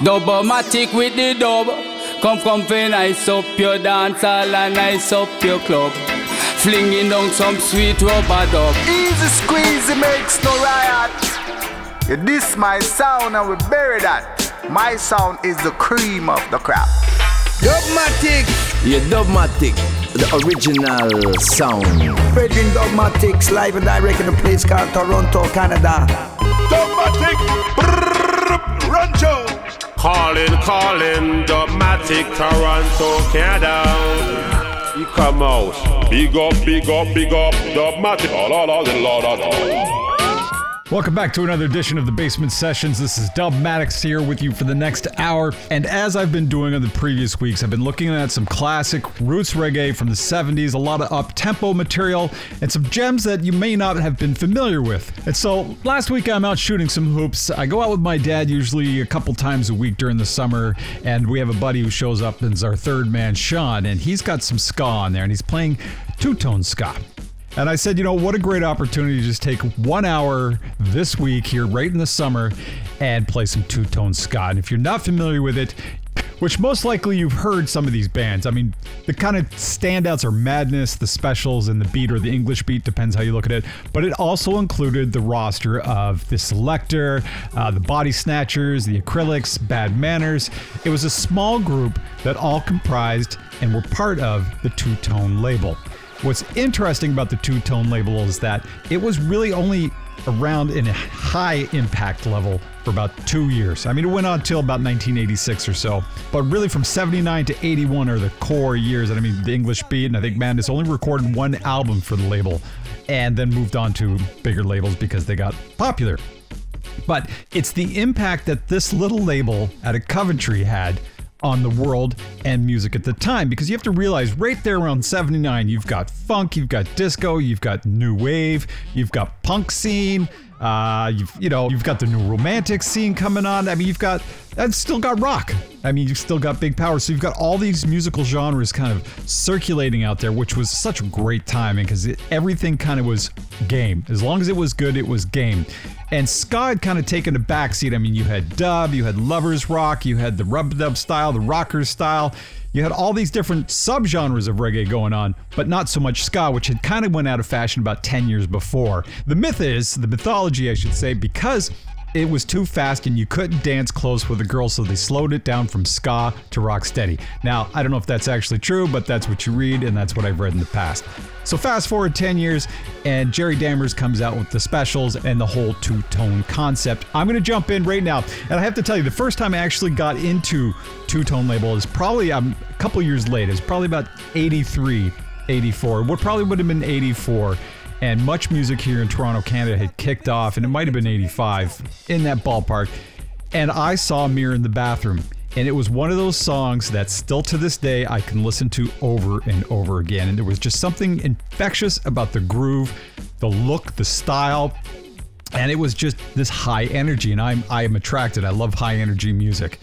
Dubmatic with the dub. Come, come, fi nice up your dance hall and nice up your club. Flinging down some sweet rubber dub. Easy squeeze, it makes no riot. You diss my sound and we bury that. My sound is the cream of the crop. Dubmatic. Yeah, Dubmatic, the original sound. Bridging Dubmatix live and direct in a place called Toronto, Canada. Dubmatic, brrr, Rancho. Calling, calling, Dubmatic, Toronto, Canada. You come out. Big up, big up, big up, Dubmatic. La la la la la la. Welcome back to another edition of the Bassment Sessions. This is Dubmatix here with you for the next hour. And as I've been doing on the previous weeks, I've been looking at some classic roots reggae from the 70s, a lot of up tempo material, and some gems that you may not have been familiar with. And so last week I'm out shooting some hoops. I go out with my dad usually a couple times a week during the summer, and we have a buddy who shows up and is our third man, Sean, and he's got some ska on there, and he's playing two tone ska. And I said, you know, what a great opportunity to just take one hour this week here, right in the summer, and play some two tone ska. And if you're not familiar with it, which most likely you've heard some of these bands. I mean, the kind of standouts are Madness, the Specials, and the Beat or the English Beat, depends how you look at it. But it also included the roster of the Selector, uh, the Body Snatchers, the Akrylykz, Bad Manners. It was a small group that all comprised and were part of the two tone label. What's interesting about the two tone label is that it was really only around in a high impact level for about two years. I mean, it went on till about 1986 or so, but really from 79 to 81 are the core years. And I mean, the English Beat, and I think Madness only recorded one album for the label and then moved on to bigger labels because they got popular. But it's the impact that this little label out of Coventry had on the world and music at the time because you have to realize right there around 79 you've got funk you've got disco you've got new wave you've got punk scene uh, you've you know you've got the new romantic scene coming on. I mean you've got that's still got rock. I mean you've still got big power. So you've got all these musical genres kind of circulating out there which was such a great timing because everything kind of was game. As long as it was good it was game. And ska had kind of taken a backseat. I mean, you had dub, you had lovers rock, you had the rub dub style, the rockers style. You had all these different subgenres of reggae going on, but not so much ska, which had kind of went out of fashion about 10 years before. The myth is, the mythology, I should say, because it was too fast and you couldn't dance close with a girl, so they slowed it down from ska to rock steady. Now, I don't know if that's actually true, but that's what you read, and that's what I've read in the past. So, fast forward 10 years, and Jerry Dammers comes out with the specials and the whole two tone concept. I'm going to jump in right now, and I have to tell you, the first time I actually got into two tone label is probably um, a couple years late. It's probably about 83, 84. What probably would have been 84 and much music here in Toronto, Canada had kicked off, and it might have been 85 in that ballpark. And I saw Mirror in the Bathroom, and it was one of those songs that still to this day I can listen to over and over again. And there was just something infectious about the groove, the look, the style. And it was just this high energy, and I'm I am attracted. I love high energy music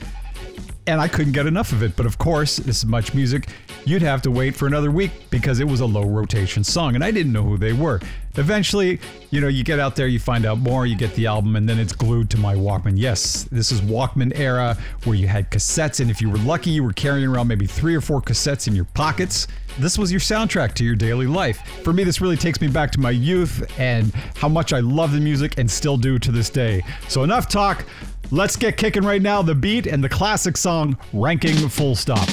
and I couldn't get enough of it. But of course, this much music, you'd have to wait for another week because it was a low rotation song, and I didn't know who they were. Eventually, you know, you get out there, you find out more, you get the album, and then it's glued to my Walkman. Yes, this is Walkman era where you had cassettes, and if you were lucky, you were carrying around maybe three or four cassettes in your pockets. This was your soundtrack to your daily life. For me, this really takes me back to my youth and how much I love the music and still do to this day. So, enough talk. Let's get kicking right now. The beat and the classic song, Ranking Full Stop.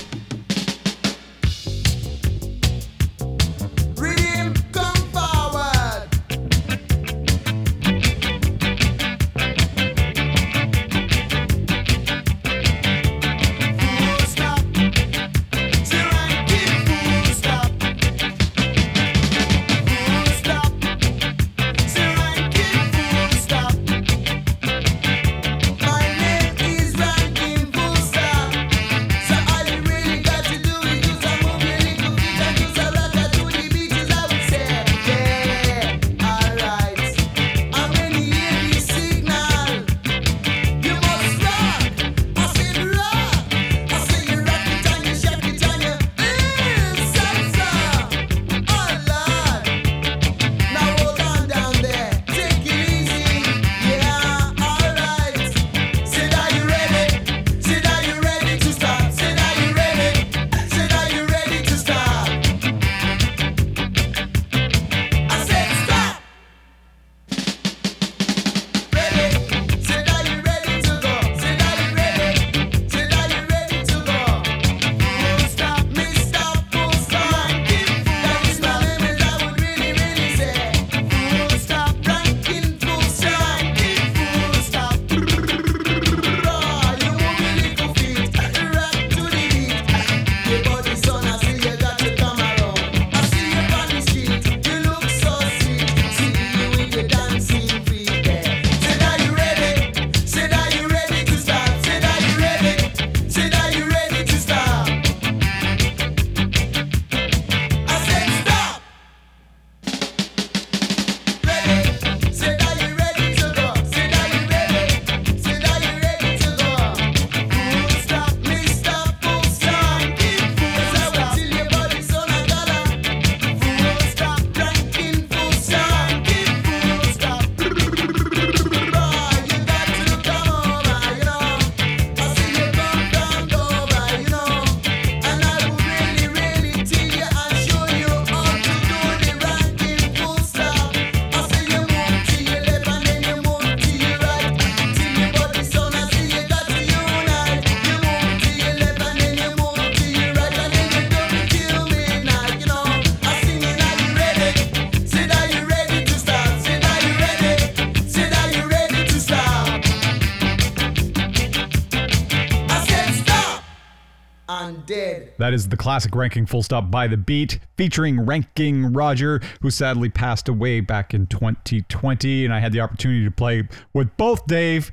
That is the classic Ranking Full Stop by the Beat, featuring Ranking Roger, who sadly passed away back in 2020. And I had the opportunity to play with both Dave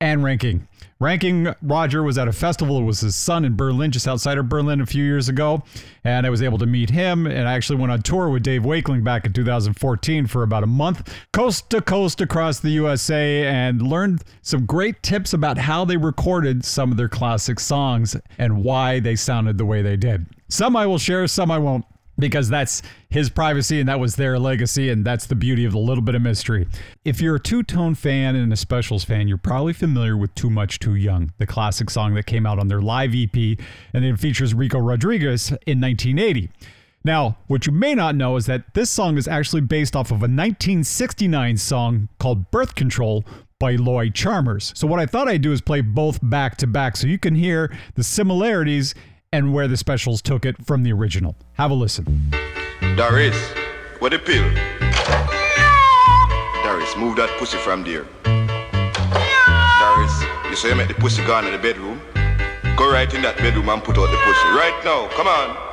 and Ranking. Ranking Roger was at a festival. It was his son in Berlin, just outside of Berlin, a few years ago. And I was able to meet him. And I actually went on tour with Dave Wakeling back in 2014 for about a month, coast to coast across the USA, and learned some great tips about how they recorded some of their classic songs and why they sounded the way they did. Some I will share, some I won't because that's his privacy and that was their legacy and that's the beauty of a little bit of mystery. If you're a two-tone fan and a specials fan, you're probably familiar with Too Much Too Young, the classic song that came out on their live EP and it features Rico Rodriguez in 1980. Now, what you may not know is that this song is actually based off of a 1969 song called Birth Control by Lloyd Charmers. So what I thought I'd do is play both back to back so you can hear the similarities and where the specials took it from the original. Have a listen. Doris, what the pill? Doris, move that pussy from there. Doris, you say you make the pussy gone in the bedroom? Go right in that bedroom and put out the pussy. Right now, come on.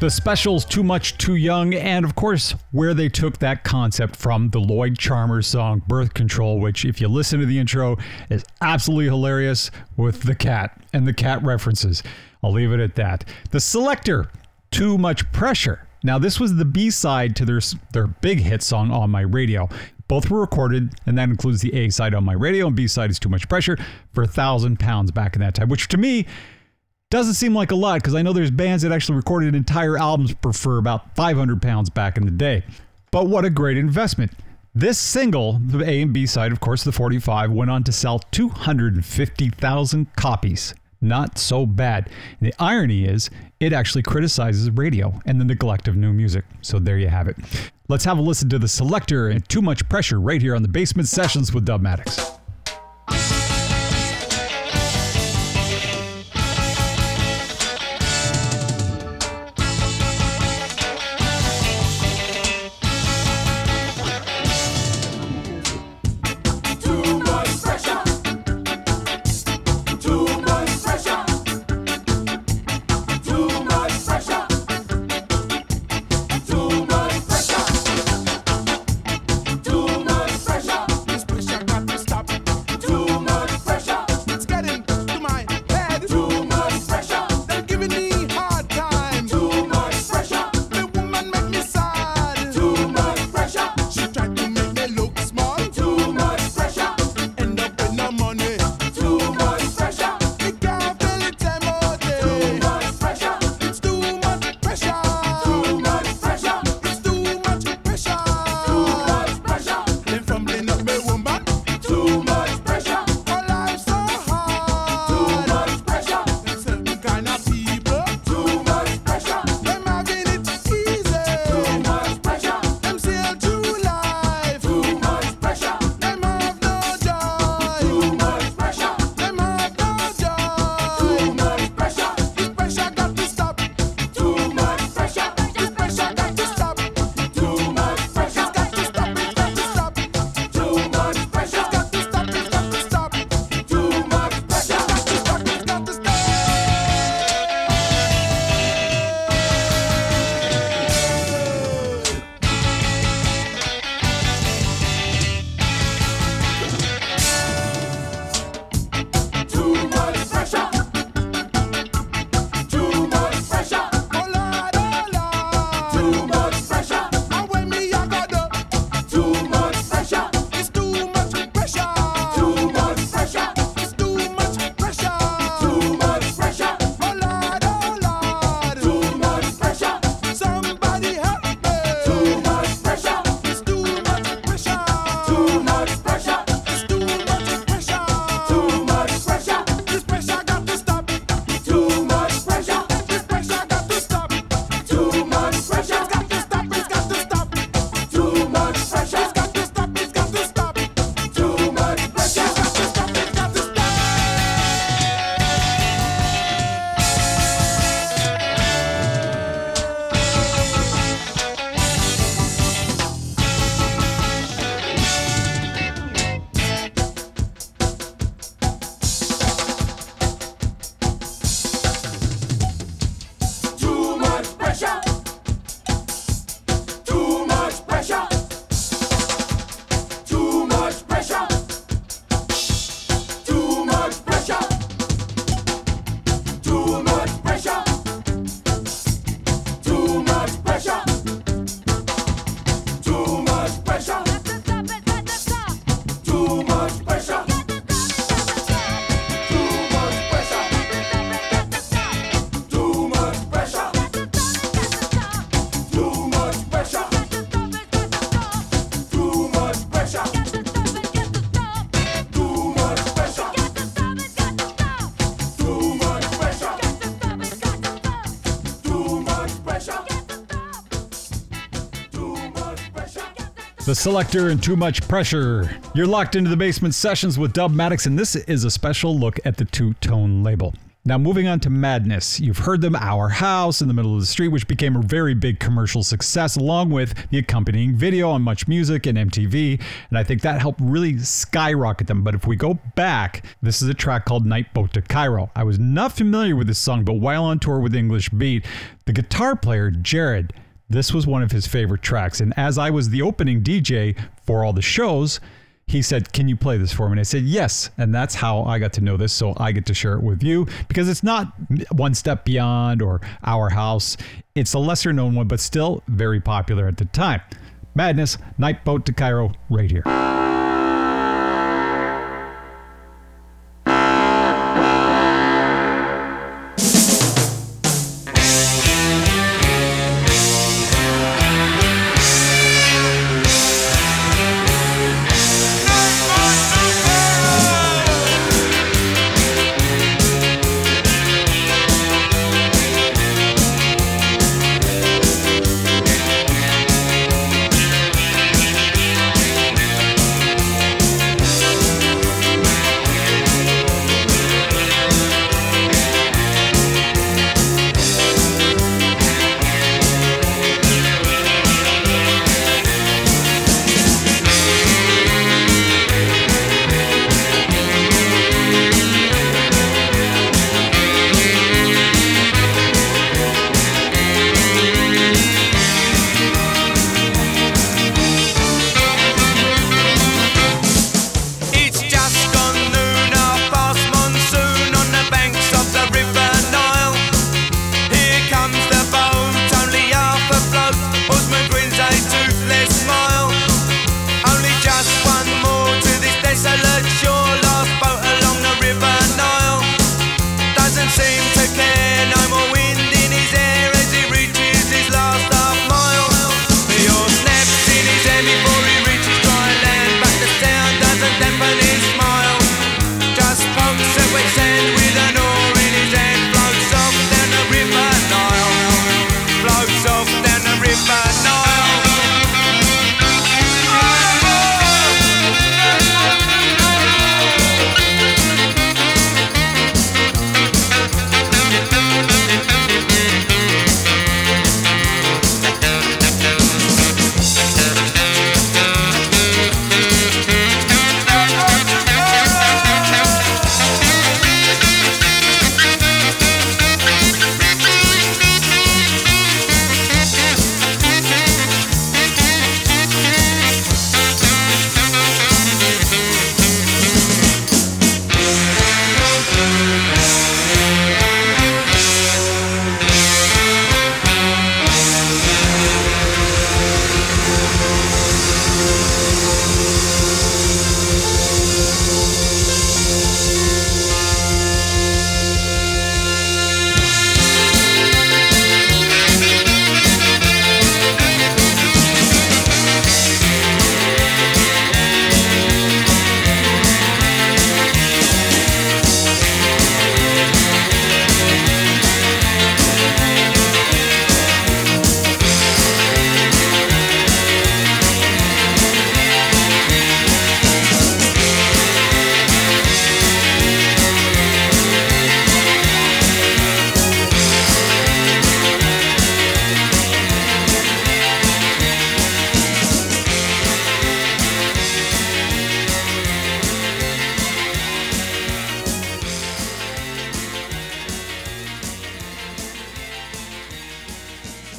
The specials, Too Much, Too Young, and of course, where they took that concept from the Lloyd Charmers song Birth Control, which, if you listen to the intro, is absolutely hilarious with the cat and the cat references. I'll leave it at that. The selector, Too Much Pressure. Now, this was the B side to their, their big hit song on my radio. Both were recorded, and that includes the A side on my radio, and B side is Too Much Pressure for a thousand pounds back in that time, which to me doesn't seem like a lot because I know there's bands that actually recorded entire albums for about 500 pounds back in the day. But what a great investment. This single, the A and B side, of course, the 45, went on to sell 250,000 copies. Not so bad. And the irony is, it actually criticizes radio and the neglect of new music. So there you have it. Let's have a listen to the selector and too much pressure right here on the Bassment Sessions with Dubmatix. The Selector and Too Much Pressure. You're locked into the bassment sessions with Dubmatix, and this is a special look at the two tone label. Now, moving on to Madness. You've heard them, Our House in the Middle of the Street, which became a very big commercial success, along with the accompanying video on Much Music and MTV. And I think that helped really skyrocket them. But if we go back, this is a track called Night Boat to Cairo. I was not familiar with this song, but while on tour with English Beat, the guitar player, Jared, this was one of his favorite tracks. And as I was the opening DJ for all the shows, he said, Can you play this for me? And I said, Yes. And that's how I got to know this. So I get to share it with you because it's not one step beyond or our house. It's a lesser known one, but still very popular at the time. Madness, Night Boat to Cairo, right here.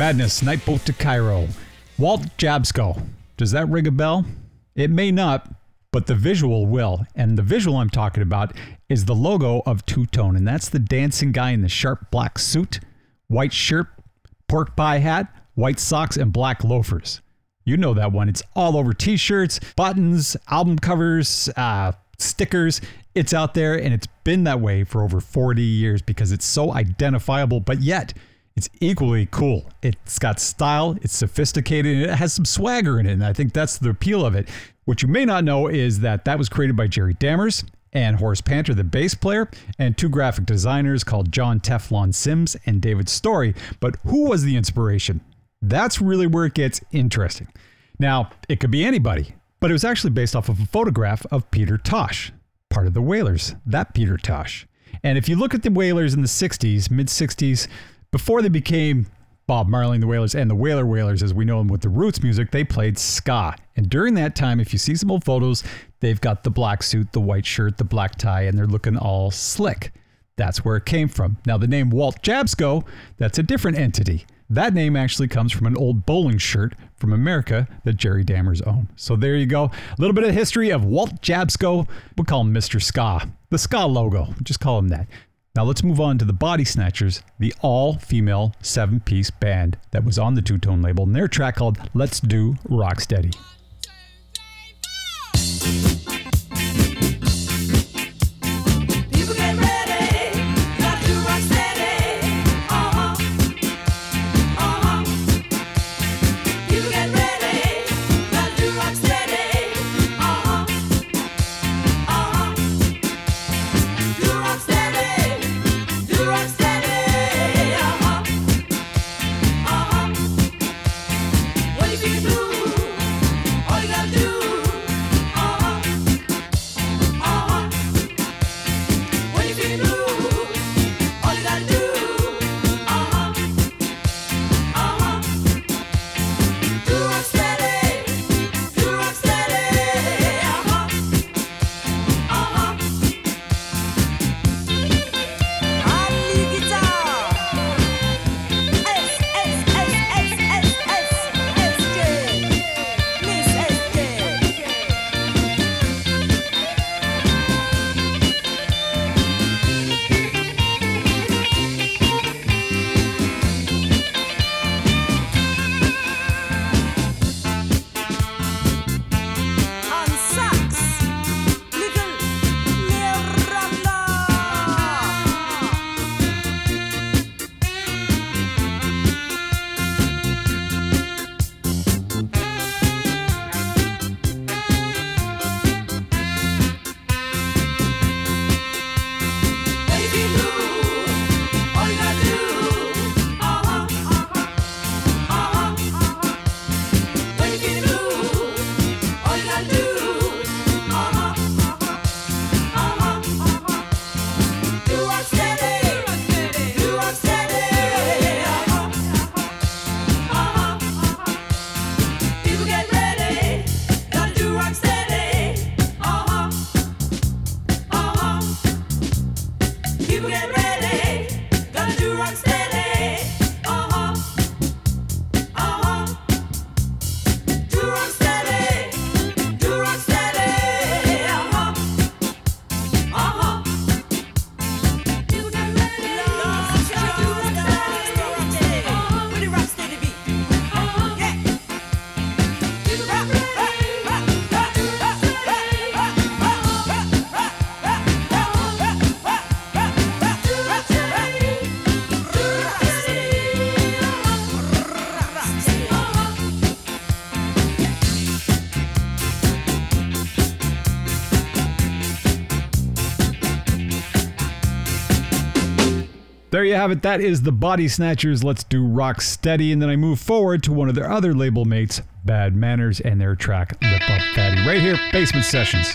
Madness, Night Boat to Cairo. Walt Jabsco. Does that ring a bell? It may not, but the visual will. And the visual I'm talking about is the logo of Two Tone, and that's the dancing guy in the sharp black suit, white shirt, pork pie hat, white socks, and black loafers. You know that one. It's all over t shirts, buttons, album covers, uh, stickers. It's out there, and it's been that way for over 40 years because it's so identifiable, but yet it's equally cool. It's got style, it's sophisticated, and it has some swagger in it. And I think that's the appeal of it. What you may not know is that that was created by Jerry Dammers and Horace Panter, the bass player, and two graphic designers called John Teflon Sims and David Storey. But who was the inspiration? That's really where it gets interesting. Now, it could be anybody, but it was actually based off of a photograph of Peter Tosh, part of the Wailers, that Peter Tosh. And if you look at the Wailers in the 60s, mid 60s, before they became Bob Marley and the Wailers and the Wailer Wailers, as we know them with the roots music, they played ska. And during that time, if you see some old photos, they've got the black suit, the white shirt, the black tie, and they're looking all slick. That's where it came from. Now, the name Walt Jabsco, that's a different entity. That name actually comes from an old bowling shirt from America that Jerry Dammers owned. So there you go. A little bit of history of Walt Jabsco. We'll call him Mr. Ska. The Ska logo. Just call him that. Now let's move on to the Body Snatchers, the all female seven piece band that was on the two tone label, and their track called Let's Do Rocksteady. People you have it. That is the Bodysnatchers. Let's do Rock Steady. And then I move forward to one of their other label mates, Bad Manners, and their track Lip Up Fatty. Right here, Bassment Sessions.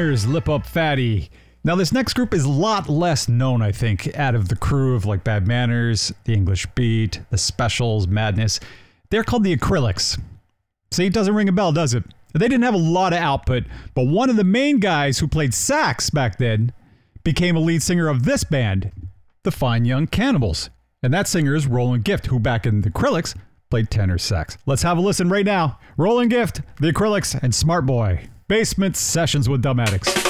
Lip Up Fatty. Now, this next group is a lot less known, I think, out of the crew of like Bad Manners, The English Beat, The Specials, Madness. They're called the Akrylykz. See, it doesn't ring a bell, does it? They didn't have a lot of output, but one of the main guys who played sax back then became a lead singer of this band, the Fine Young Cannibals. And that singer is Roland Gift, who back in the Akrylykz played tenor sax. Let's have a listen right now. Roland Gift, the Akrylykz, and Smart Boy. Bassment Sessions with Dubmatix.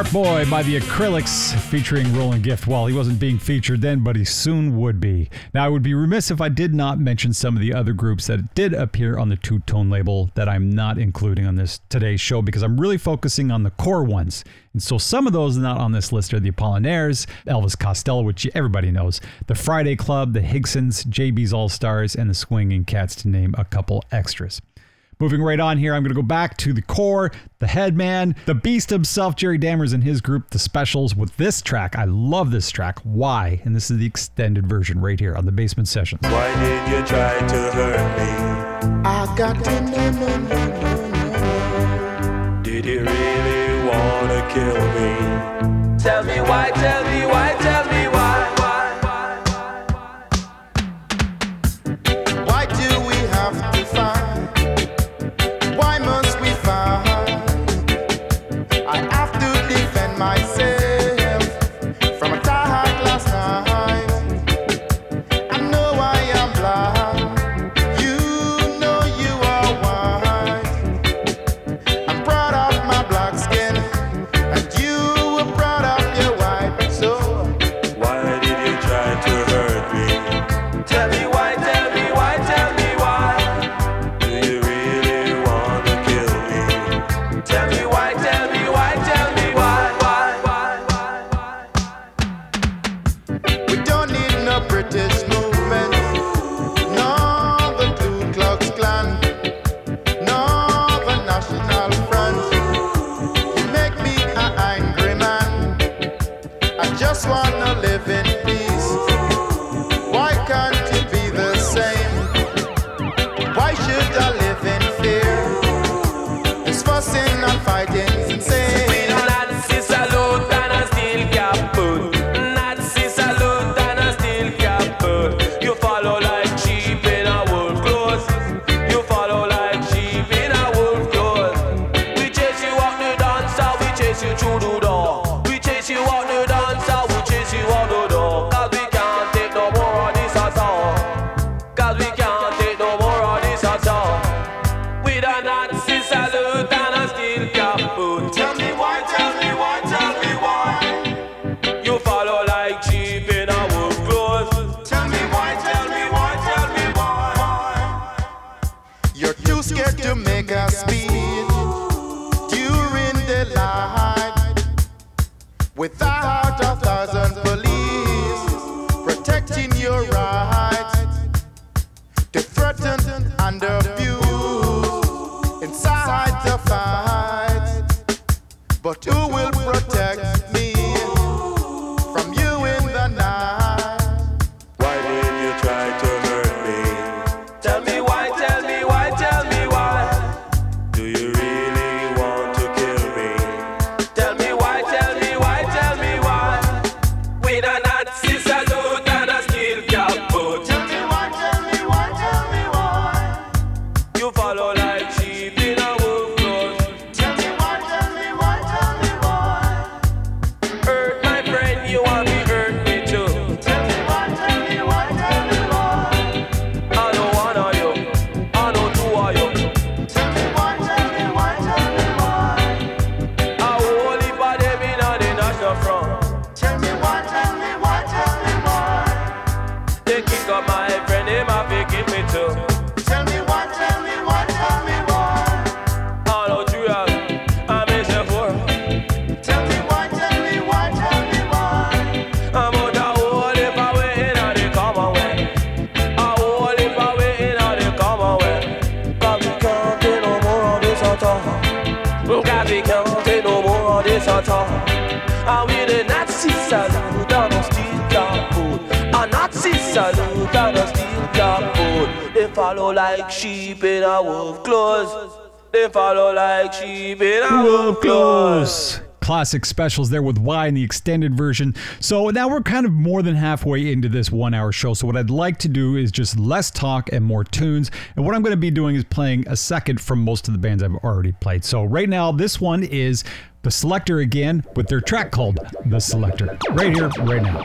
Smart Boy by the Akrylykz featuring Roland Gift. Well, he wasn't being featured then, but he soon would be. Now, I would be remiss if I did not mention some of the other groups that did appear on the Two Tone label that I'm not including on this today's show because I'm really focusing on the core ones. And so some of those not on this list are the Apollinaires, Elvis Costello, which everybody knows, the Friday Club, the Higsons, JB's All Stars, and the Swinging Cats, to name a couple extras. Moving right on here, I'm going to go back to the core, the headman, the beast himself, Jerry Dammers and his group, the specials with this track. I love this track. Why? And this is the extended version right here on the bassment sessions. Why did you try to hurt me? I got to. Did you really want to kill me? Tell me why, tell And we the Nazi salute. A Nazi salute. They follow like sheep in a wolf clothes. They follow like sheep in a wolf clothes classic specials there with Why and the extended version. So now we're kind of more than halfway into this one hour show. So, what I'd like to do is just less talk and more tunes. And what I'm going to be doing is playing a second from most of the bands I've already played. So, right now, this one is the Selector again with their track called The Selector. Right here, right now.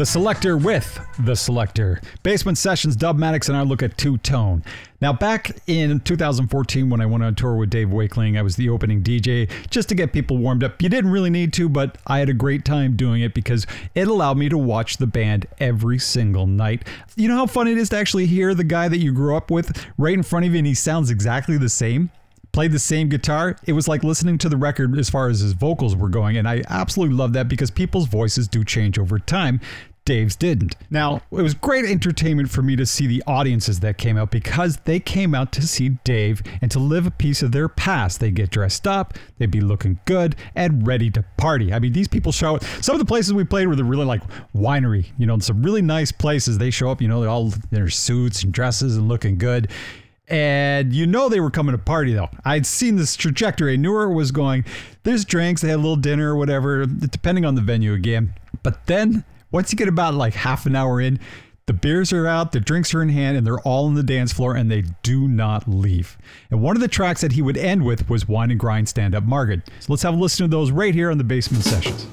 The Selector with The Selector. Bassment Sessions, Dubmatix, and I look at two tone. Now, back in 2014, when I went on tour with Dave Wakeling, I was the opening DJ just to get people warmed up. You didn't really need to, but I had a great time doing it because it allowed me to watch the band every single night. You know how fun it is to actually hear the guy that you grew up with right in front of you and he sounds exactly the same? played the same guitar. It was like listening to the record as far as his vocals were going. And I absolutely love that because people's voices do change over time. Dave's didn't. Now, it was great entertainment for me to see the audiences that came out because they came out to see Dave and to live a piece of their past. They get dressed up, they'd be looking good and ready to party. I mean, these people show up. Some of the places we played were the really like winery, you know, some really nice places. They show up, you know, they're all in their suits and dresses and looking good. And you know they were coming to party though. I'd seen this trajectory. I knew where it was going. There's drinks, they had a little dinner or whatever, depending on the venue again. But then once you get about like half an hour in, the beers are out, the drinks are in hand, and they're all on the dance floor and they do not leave. And one of the tracks that he would end with was Wine and Grind Stand Up Margaret. So let's have a listen to those right here on the Bassment Sessions.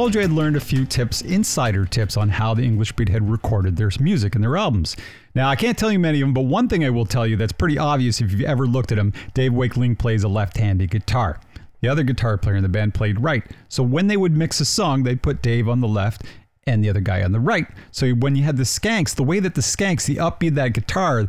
Told you I'd learned a few tips, insider tips, on how the English Beat had recorded their music and their albums. Now, I can't tell you many of them, but one thing I will tell you that's pretty obvious if you've ever looked at them Dave Wakeling plays a left handed guitar. The other guitar player in the band played right. So when they would mix a song, they'd put Dave on the left and the other guy on the right. So when you had the skanks, the way that the skanks, the upbeat that guitar,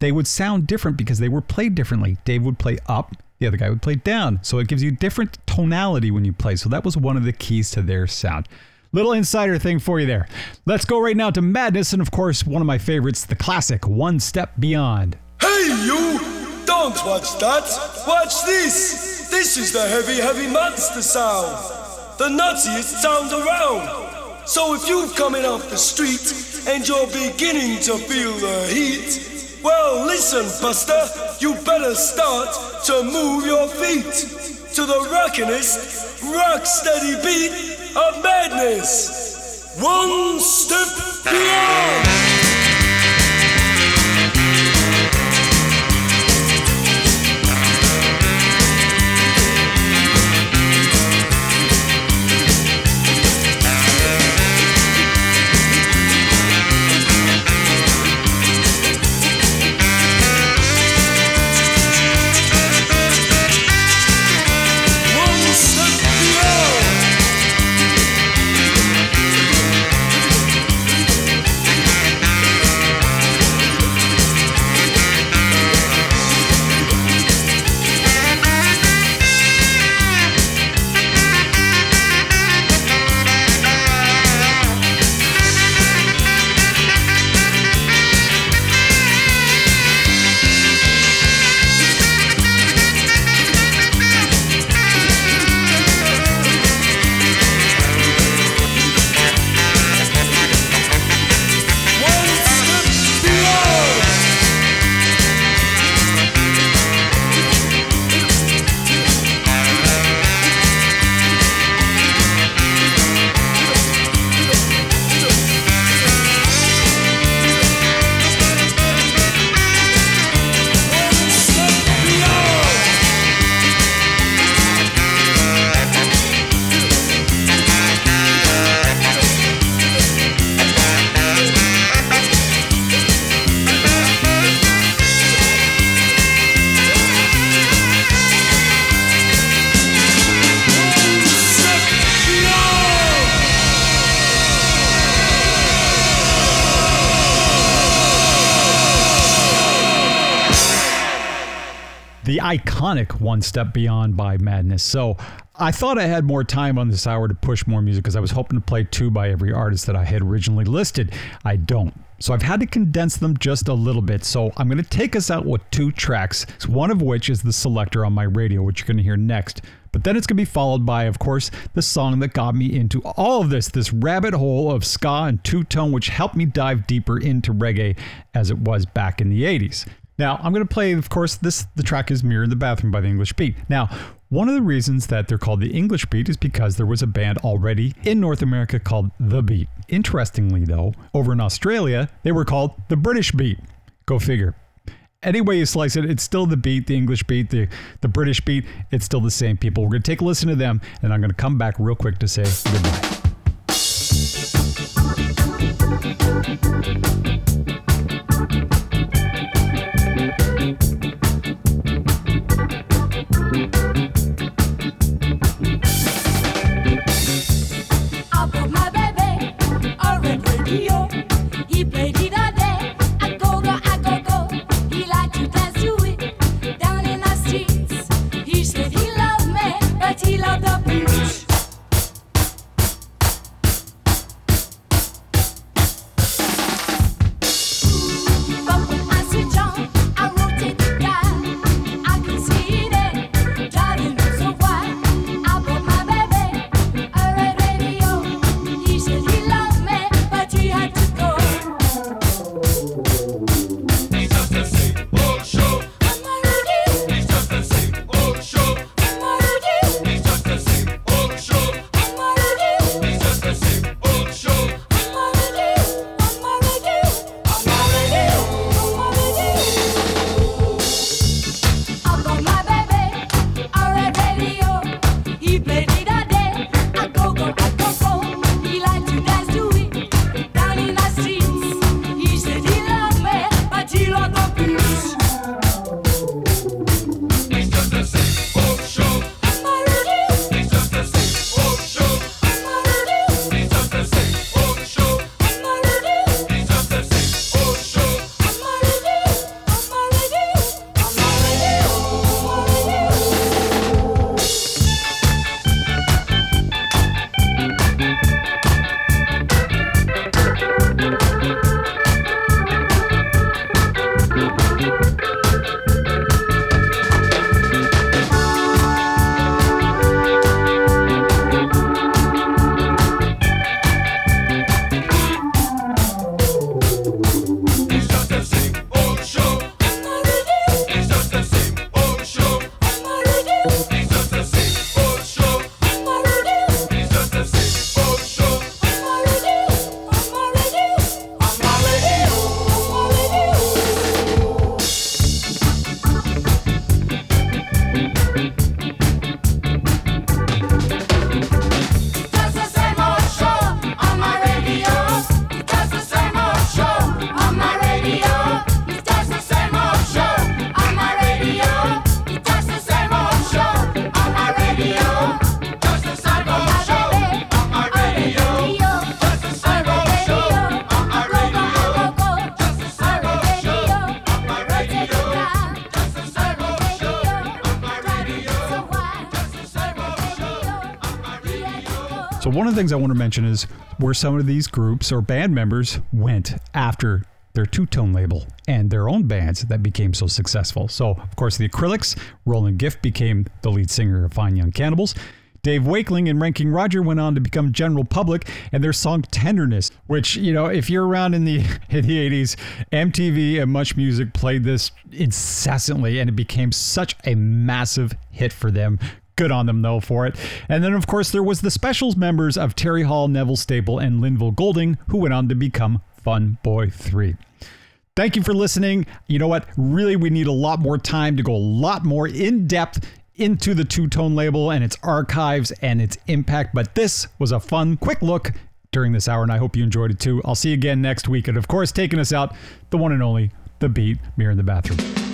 they would sound different because they were played differently. Dave would play up, the other guy would play down. So it gives you different tonality when you play. So that was one of the keys to their sound. Little insider thing for you there. Let's go right now to Madness and, of course, one of my favorites, the classic One Step Beyond. Hey, you! Don't watch that! Watch this! This is the heavy, heavy monster sound! The nuttiest sound around! So if you're coming off the street and you're beginning to feel the heat, well, listen, Buster, you better start to move your feet to the rockinest, rock steady beat of madness. One step beyond! One Step Beyond by Madness. So I thought I had more time on this hour to push more music because I was hoping to play two by every artist that I had originally listed. I don't. So I've had to condense them just a little bit. So I'm going to take us out with two tracks, one of which is the selector on my radio, which you're going to hear next. But then it's going to be followed by, of course, the song that got me into all of this, this rabbit hole of ska and two tone, which helped me dive deeper into reggae as it was back in the 80s. Now, I'm going to play, of course, this the track is Mirror in the Bathroom by the English Beat. Now, one of the reasons that they're called the English Beat is because there was a band already in North America called The Beat. Interestingly, though, over in Australia, they were called the British Beat. Go figure. Any way you slice it, it's still the beat, the English beat, the, the British beat. It's still the same people. We're going to take a listen to them, and I'm going to come back real quick to say goodbye. Of the things I want to mention is where some of these groups or band members went after their two-tone label and their own bands that became so successful. So of course the Akrylykz, Roland Gift became the lead singer of Fine Young Cannibals. Dave Wakeling and Ranking Roger went on to become General Public and their song Tenderness, which, you know, if you're around in the in the 80s, MTV and Much Music played this incessantly and it became such a massive hit for them. Good on them though for it. And then of course there was the specials members of Terry Hall, Neville Staple, and Lynval Golding, who went on to become Fun Boy 3. Thank you for listening. You know what? Really, we need a lot more time to go a lot more in depth into the two tone label and its archives and its impact. But this was a fun, quick look during this hour, and I hope you enjoyed it too. I'll see you again next week. And of course, taking us out, the one and only, The Beat, Mirror in the Bathroom.